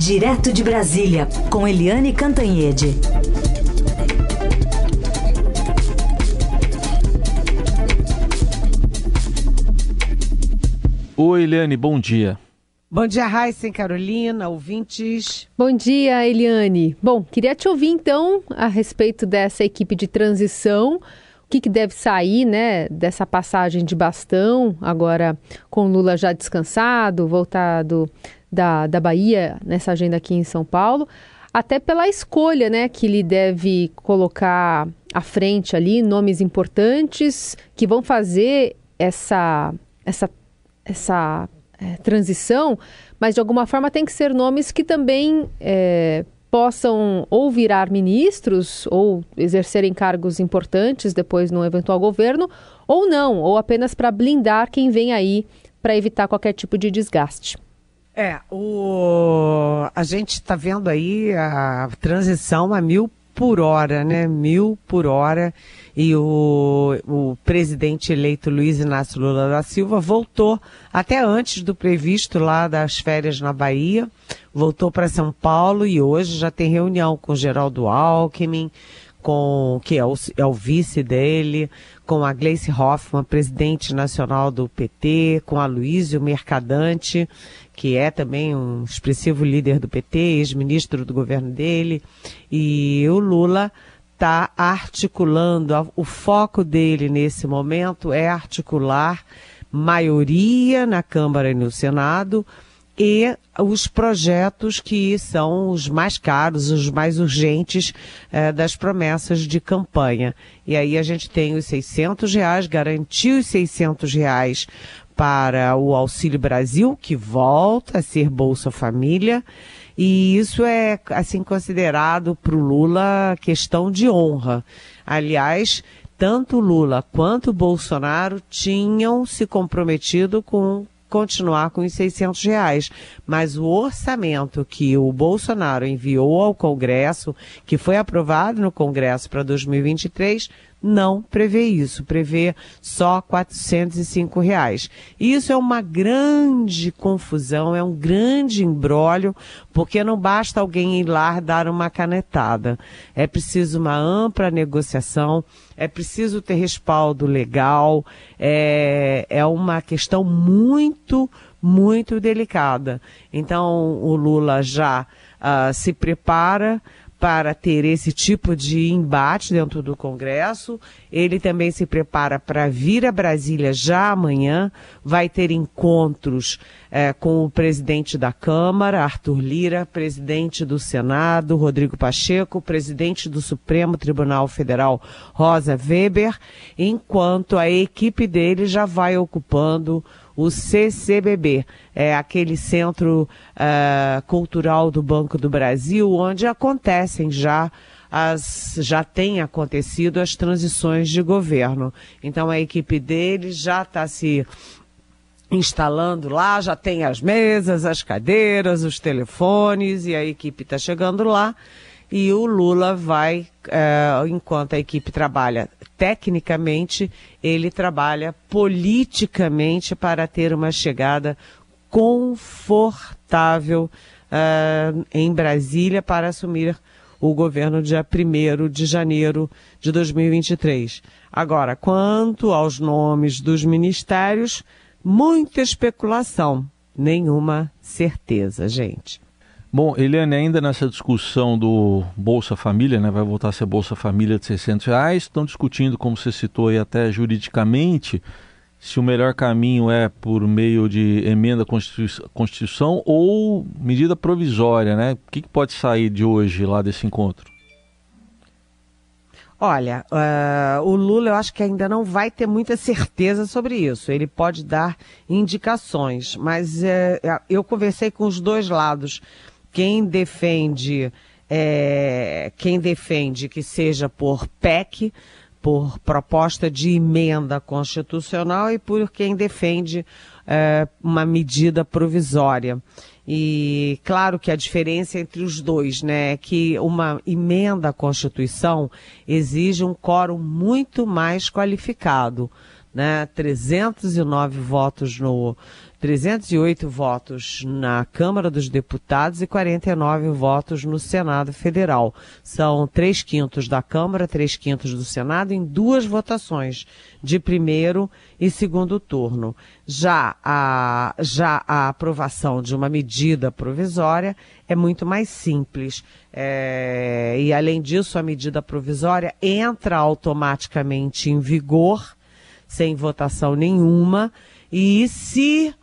Direto de Brasília, com Eliane Cantanhede. Oi, Eliane, bom dia. Bom dia, Raíssa Carolina, ouvintes. Bom dia, Eliane. Bom, queria te ouvir então a respeito dessa equipe de transição. O que, que deve sair, né, dessa passagem de bastão, agora com Lula já descansado, voltado da, da Bahia nessa agenda aqui em São Paulo, até pela escolha, né, que ele deve colocar à frente ali nomes importantes que vão fazer essa essa essa é, transição, mas de alguma forma tem que ser nomes que também é, possam ou virar ministros ou exercerem cargos importantes depois no eventual governo, ou não, ou apenas para blindar quem vem aí para evitar qualquer tipo de desgaste. É, o... a gente está vendo aí a transição a mil por hora, né? Mil por hora. E o, o presidente eleito Luiz Inácio Lula da Silva voltou até antes do previsto lá das férias na Bahia, voltou para São Paulo e hoje já tem reunião com Geraldo Alckmin, com que é o, é o vice dele, com a Gleice Hoffmann, presidente nacional do PT, com a Luísio Mercadante, que é também um expressivo líder do PT, ex-ministro do governo dele, e o Lula está articulando, o foco dele nesse momento é articular maioria na Câmara e no Senado, e os projetos que são os mais caros, os mais urgentes eh, das promessas de campanha. E aí a gente tem os 600 reais, garantiu os 600 reais para o Auxílio Brasil, que volta a ser Bolsa Família, e isso é assim considerado para o Lula questão de honra. Aliás, tanto Lula quanto Bolsonaro tinham se comprometido com continuar com os 600 reais. Mas o orçamento que o Bolsonaro enviou ao Congresso, que foi aprovado no Congresso para 2023, não prevê isso, prevê só 405 reais. Isso é uma grande confusão, é um grande embrólio, porque não basta alguém ir lá dar uma canetada. É preciso uma ampla negociação, é preciso ter respaldo legal, é, é uma questão muito, muito delicada. Então, o Lula já uh, se prepara para ter esse tipo de embate dentro do Congresso. Ele também se prepara para vir a Brasília já amanhã. Vai ter encontros eh, com o presidente da Câmara, Arthur Lira, presidente do Senado, Rodrigo Pacheco, presidente do Supremo Tribunal Federal, Rosa Weber, enquanto a equipe dele já vai ocupando o CCBB, é aquele centro uh, cultural do Banco do Brasil, onde acontecem já as, já tem acontecido as transições de governo. Então a equipe dele já está se instalando lá, já tem as mesas, as cadeiras, os telefones e a equipe está chegando lá e o Lula vai, é, enquanto a equipe trabalha tecnicamente, ele trabalha politicamente para ter uma chegada confortável é, em Brasília para assumir o governo dia 1 de janeiro de 2023. Agora, quanto aos nomes dos ministérios, muita especulação, nenhuma certeza, gente. Bom, Eliane, ainda nessa discussão do Bolsa Família, né, vai voltar a ser Bolsa Família de 600 reais, estão discutindo, como você citou aí até juridicamente, se o melhor caminho é por meio de emenda à Constituição ou medida provisória, né? O que, que pode sair de hoje lá desse encontro? Olha, uh, o Lula eu acho que ainda não vai ter muita certeza sobre isso. Ele pode dar indicações, mas uh, eu conversei com os dois lados quem defende é, quem defende que seja por PEC, por proposta de emenda constitucional e por quem defende é, uma medida provisória. E claro que a diferença entre os dois, né, é que uma emenda à Constituição exige um quórum muito mais qualificado, né, 309 votos no 308 votos na Câmara dos Deputados e 49 votos no Senado Federal. São três quintos da Câmara, três quintos do Senado em duas votações, de primeiro e segundo turno. Já a, já a aprovação de uma medida provisória é muito mais simples. É, e além disso, a medida provisória entra automaticamente em vigor, sem votação nenhuma, e se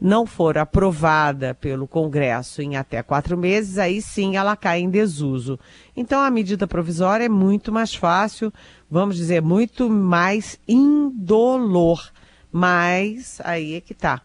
não for aprovada pelo Congresso em até quatro meses, aí sim ela cai em desuso. Então a medida provisória é muito mais fácil, vamos dizer, muito mais indolor. Mas aí é que está.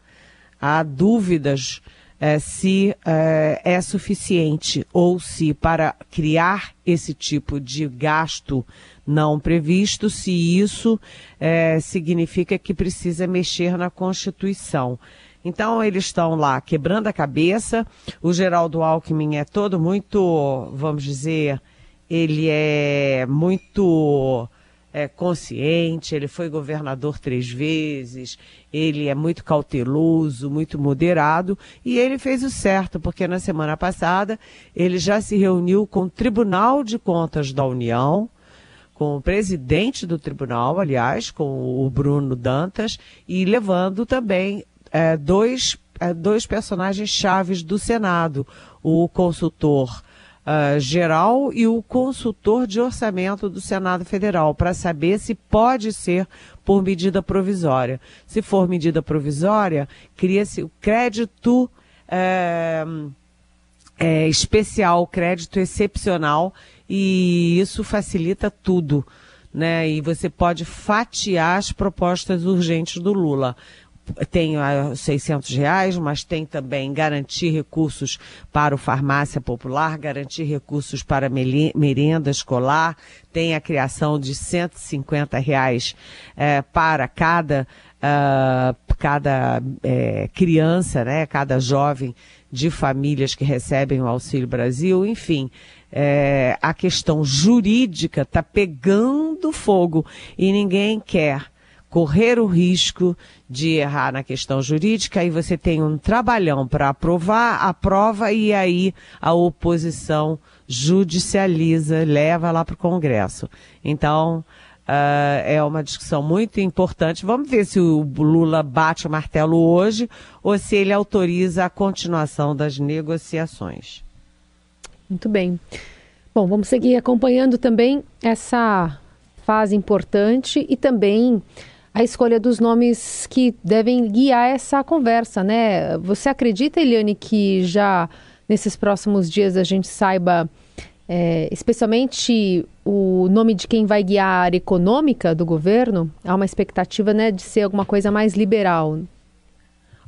Há dúvidas é, se é, é suficiente ou se para criar esse tipo de gasto não previsto, se isso é, significa que precisa mexer na Constituição. Então eles estão lá quebrando a cabeça. O Geraldo Alckmin é todo muito, vamos dizer, ele é muito é, consciente, ele foi governador três vezes, ele é muito cauteloso, muito moderado, e ele fez o certo, porque na semana passada ele já se reuniu com o Tribunal de Contas da União, com o presidente do tribunal, aliás, com o Bruno Dantas, e levando também é, dois, é, dois personagens chaves do Senado, o consultor uh, geral e o consultor de orçamento do Senado Federal, para saber se pode ser por medida provisória. Se for medida provisória, cria-se o crédito é, é, especial, crédito excepcional, e isso facilita tudo. Né? E você pode fatiar as propostas urgentes do Lula tem uh, 600 reais, mas tem também garantir recursos para o farmácia popular, garantir recursos para merenda escolar, tem a criação de 150 reais uh, para cada, uh, cada uh, criança, né, cada jovem de famílias que recebem o Auxílio Brasil, enfim. É, a questão jurídica está pegando fogo e ninguém quer correr o risco de errar na questão jurídica, aí você tem um trabalhão para aprovar a prova e aí a oposição judicializa, leva lá para o Congresso. Então, uh, é uma discussão muito importante. Vamos ver se o Lula bate o martelo hoje ou se ele autoriza a continuação das negociações. Muito bem. Bom, vamos seguir acompanhando também essa fase importante e também a escolha dos nomes que devem guiar essa conversa, né? Você acredita, Eliane, que já nesses próximos dias a gente saiba, é, especialmente o nome de quem vai guiar a área econômica do governo? Há uma expectativa, né, de ser alguma coisa mais liberal.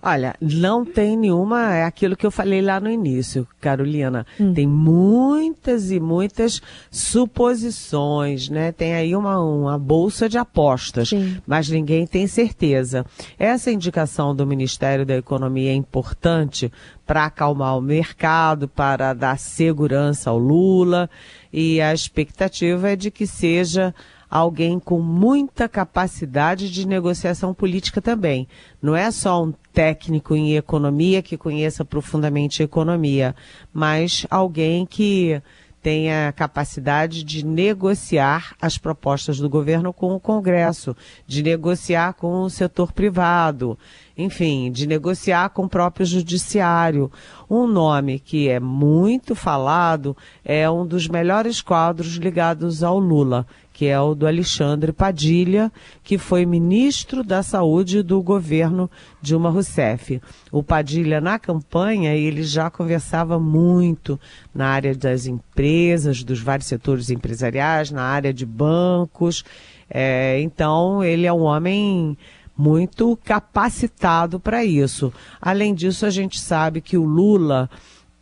Olha, não tem nenhuma, é aquilo que eu falei lá no início, Carolina. Hum. Tem muitas e muitas suposições, né? Tem aí uma, uma bolsa de apostas, Sim. mas ninguém tem certeza. Essa indicação do Ministério da Economia é importante para acalmar o mercado, para dar segurança ao Lula, e a expectativa é de que seja alguém com muita capacidade de negociação política também. Não é só um técnico em economia que conheça profundamente economia, mas alguém que tenha capacidade de negociar as propostas do governo com o Congresso, de negociar com o setor privado, enfim, de negociar com o próprio judiciário. Um nome que é muito falado é um dos melhores quadros ligados ao Lula, que é o do Alexandre Padilha, que foi ministro da Saúde do governo Dilma Rousseff. O Padilha, na campanha, ele já conversava muito na área das empresas, dos vários setores empresariais, na área de bancos. É, então, ele é um homem muito capacitado para isso. Além disso, a gente sabe que o Lula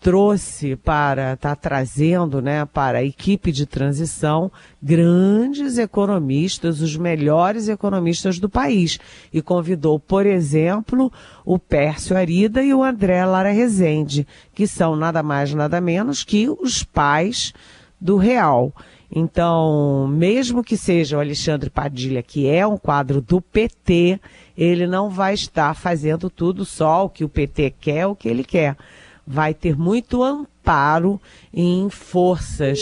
trouxe para, está trazendo né, para a equipe de transição grandes economistas, os melhores economistas do país. E convidou, por exemplo, o Pércio Arida e o André Lara Rezende, que são nada mais, nada menos que os pais do Real. Então, mesmo que seja o Alexandre Padilha, que é um quadro do PT, ele não vai estar fazendo tudo só o que o PT quer, o que ele quer. Vai ter muito amparo em forças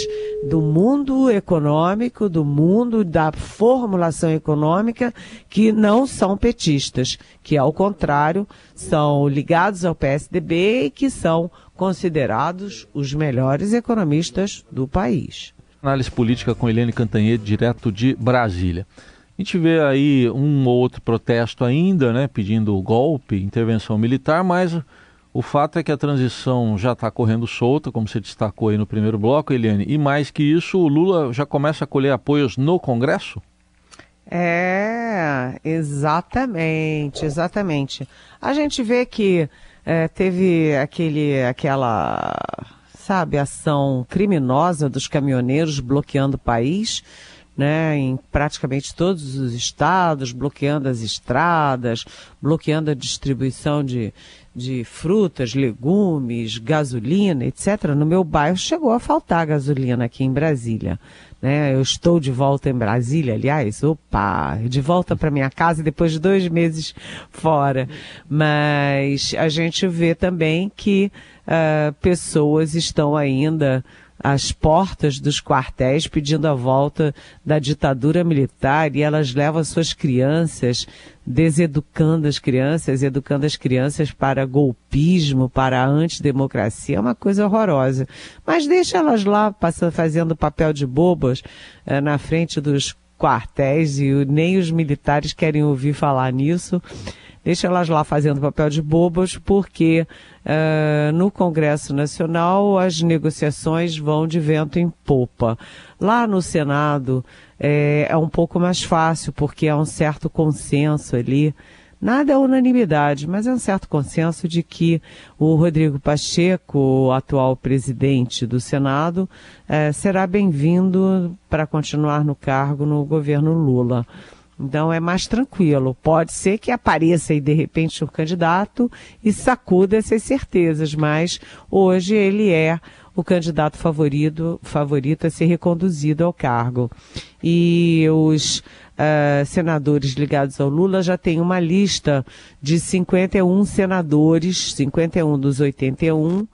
do mundo econômico, do mundo da formulação econômica, que não são petistas, que ao contrário são ligados ao PSDB e que são considerados os melhores economistas do país. Análise política com Helene Cantanhede, direto de Brasília. A gente vê aí um ou outro protesto ainda, né, pedindo golpe, intervenção militar, mas o fato é que a transição já está correndo solta, como você destacou aí no primeiro bloco, Eliane, e mais que isso, o Lula já começa a colher apoios no Congresso? É, exatamente, exatamente. A gente vê que é, teve aquele, aquela sabe, ação criminosa dos caminhoneiros bloqueando o país, né, em praticamente todos os estados, bloqueando as estradas, bloqueando a distribuição de, de frutas, legumes, gasolina, etc. No meu bairro chegou a faltar gasolina aqui em Brasília. Né? Eu estou de volta em Brasília, aliás, opa, de volta para minha casa depois de dois meses fora. Mas a gente vê também que uh, pessoas estão ainda às portas dos quartéis pedindo a volta da ditadura militar e elas levam suas crianças, deseducando as crianças, educando as crianças para golpismo, para antidemocracia. É uma coisa horrorosa. Mas deixa elas lá passando, fazendo papel de bobas uh, na frente dos quartéis e nem os militares querem ouvir falar nisso deixa elas lá fazendo papel de bobas, porque uh, no Congresso Nacional as negociações vão de vento em popa. Lá no Senado é, é um pouco mais fácil, porque há um certo consenso ali. Nada é unanimidade, mas é um certo consenso de que o Rodrigo Pacheco, o atual presidente do Senado, eh, será bem-vindo para continuar no cargo no governo Lula. Então é mais tranquilo. Pode ser que apareça aí de repente um candidato e sacuda essas certezas, mas hoje ele é o candidato favorito, favorito a ser reconduzido ao cargo. E os uh, senadores ligados ao Lula já têm uma lista de 51 senadores, 51 dos 81,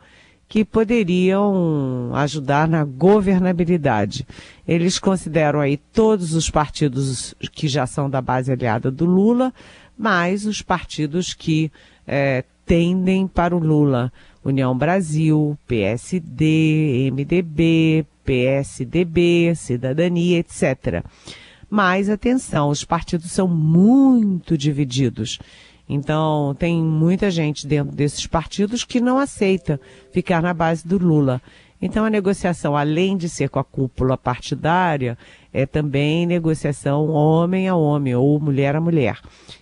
que poderiam ajudar na governabilidade. Eles consideram aí todos os partidos que já são da base aliada do Lula, mais os partidos que é, tendem para o Lula. União Brasil, PSD, MDB, PSDB, Cidadania, etc. Mas atenção, os partidos são muito divididos. Então, tem muita gente dentro desses partidos que não aceita ficar na base do Lula. Então, a negociação, além de ser com a cúpula partidária, é também negociação homem a homem ou mulher a mulher.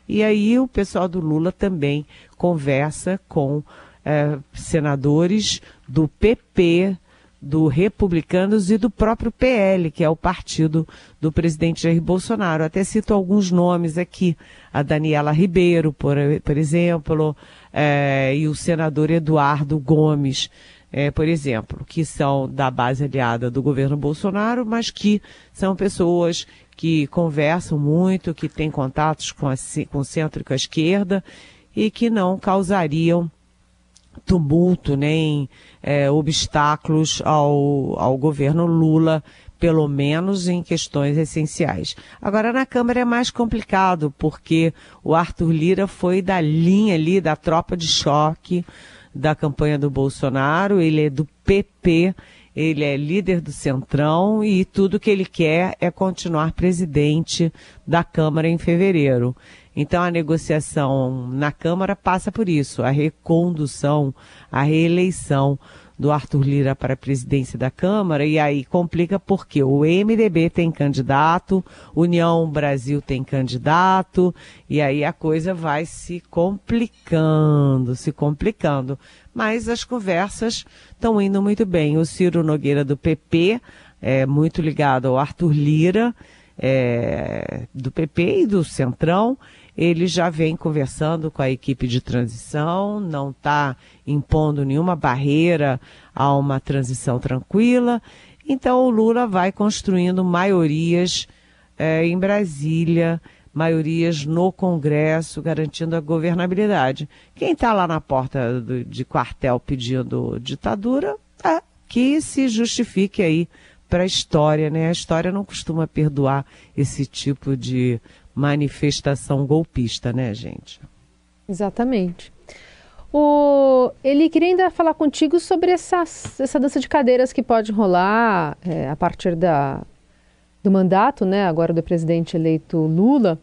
E aí, o pessoal do Lula também conversa com é, senadores do PP, do Republicanos e do próprio PL, que é o partido do presidente Jair Bolsonaro. Até cito alguns nomes aqui, a Daniela Ribeiro, por, por exemplo, é, e o senador Eduardo Gomes, é, por exemplo, que são da base aliada do governo Bolsonaro, mas que são pessoas que conversam muito, que têm contatos com, a, com o centro e com a esquerda e que não causariam tumulto, nem é, obstáculos ao, ao governo Lula, pelo menos em questões essenciais. Agora, na Câmara é mais complicado, porque o Arthur Lira foi da linha ali, da tropa de choque da campanha do Bolsonaro, ele é do PP, ele é líder do Centrão e tudo que ele quer é continuar presidente da Câmara em fevereiro. Então a negociação na Câmara passa por isso, a recondução, a reeleição do Arthur Lira para a presidência da Câmara, e aí complica porque o MDB tem candidato, União Brasil tem candidato, e aí a coisa vai se complicando, se complicando. Mas as conversas estão indo muito bem. O Ciro Nogueira do PP é muito ligado ao Arthur Lira, é, do PP e do Centrão, ele já vem conversando com a equipe de transição, não está impondo nenhuma barreira a uma transição tranquila Então o Lula vai construindo maiorias é, em Brasília, maiorias no Congresso, garantindo a governabilidade. Quem está lá na porta do, de quartel pedindo ditadura, é, que se justifique aí para a história, né? A história não costuma perdoar esse tipo de manifestação golpista, né, gente? Exatamente. O... Ele queria ainda falar contigo sobre essa, essa dança de cadeiras que pode rolar é, a partir da, do mandato, né, agora do presidente eleito Lula,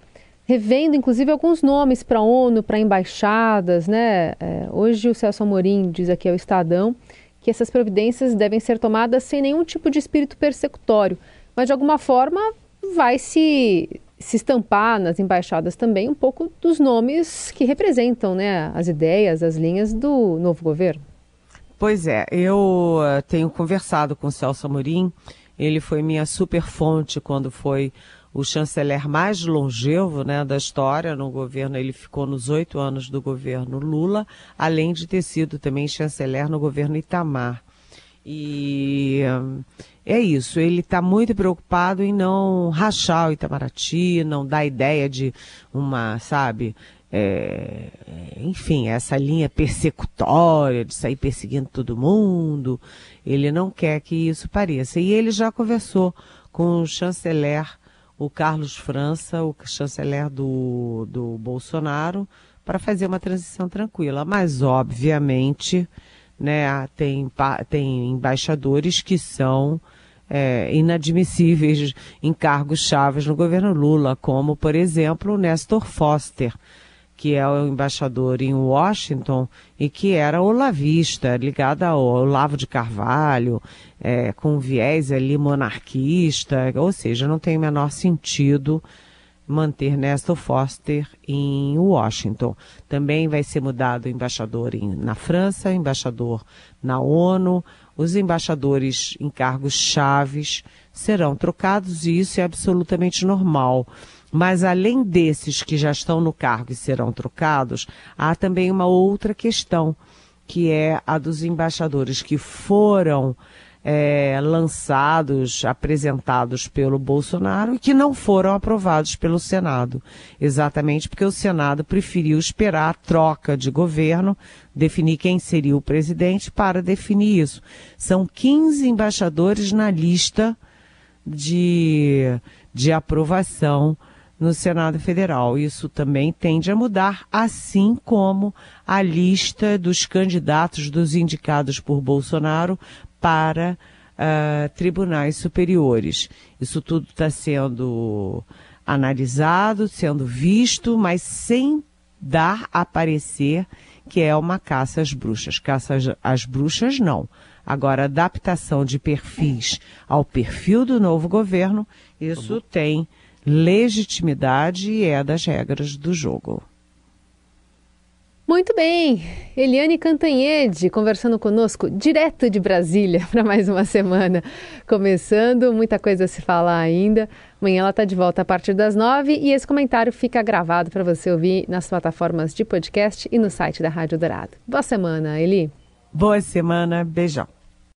revendo inclusive alguns nomes para a ONU, para embaixadas, né? É, hoje o Celso Amorim diz aqui ao Estadão que essas providências devem ser tomadas sem nenhum tipo de espírito persecutório, mas de alguma forma vai se, se estampar nas embaixadas também um pouco dos nomes que representam né, as ideias, as linhas do novo governo. Pois é, eu uh, tenho conversado com o Celso Amorim, ele foi minha super fonte quando foi o chanceler mais longevo né, da história no governo. Ele ficou nos oito anos do governo Lula, além de ter sido também chanceler no governo Itamar. E é isso, ele está muito preocupado em não rachar o Itamaraty, não dar ideia de uma, sabe, é, enfim, essa linha persecutória de sair perseguindo todo mundo. Ele não quer que isso pareça. E ele já conversou com o chanceler o Carlos França, o chanceler do, do Bolsonaro, para fazer uma transição tranquila. Mas, obviamente, né, tem, tem embaixadores que são é, inadmissíveis em cargos chaves no governo Lula, como, por exemplo, o Nestor Foster que é o embaixador em Washington e que era olavista, ligado ao Olavo de Carvalho, é, com viés ali monarquista, ou seja, não tem o menor sentido manter Nestor Foster em Washington. Também vai ser mudado o embaixador em, na França, embaixador na ONU, os embaixadores em cargos chaves serão trocados e isso é absolutamente normal. Mas além desses que já estão no cargo e serão trocados, há também uma outra questão, que é a dos embaixadores que foram é, lançados, apresentados pelo Bolsonaro e que não foram aprovados pelo Senado. Exatamente porque o Senado preferiu esperar a troca de governo, definir quem seria o presidente para definir isso. São 15 embaixadores na lista de, de aprovação no Senado Federal. Isso também tende a mudar, assim como a lista dos candidatos dos indicados por Bolsonaro para uh, tribunais superiores. Isso tudo está sendo analisado, sendo visto, mas sem dar a parecer que é uma caça às bruxas. Caça às bruxas, não. Agora, adaptação de perfis ao perfil do novo governo, isso tem legitimidade e é das regras do jogo. Muito bem, Eliane Cantanhede conversando conosco direto de Brasília para mais uma semana. Começando, muita coisa a se falar ainda. Amanhã ela está de volta a partir das nove e esse comentário fica gravado para você ouvir nas plataformas de podcast e no site da Rádio Dourado. Boa semana, Eli. Boa semana, beijão.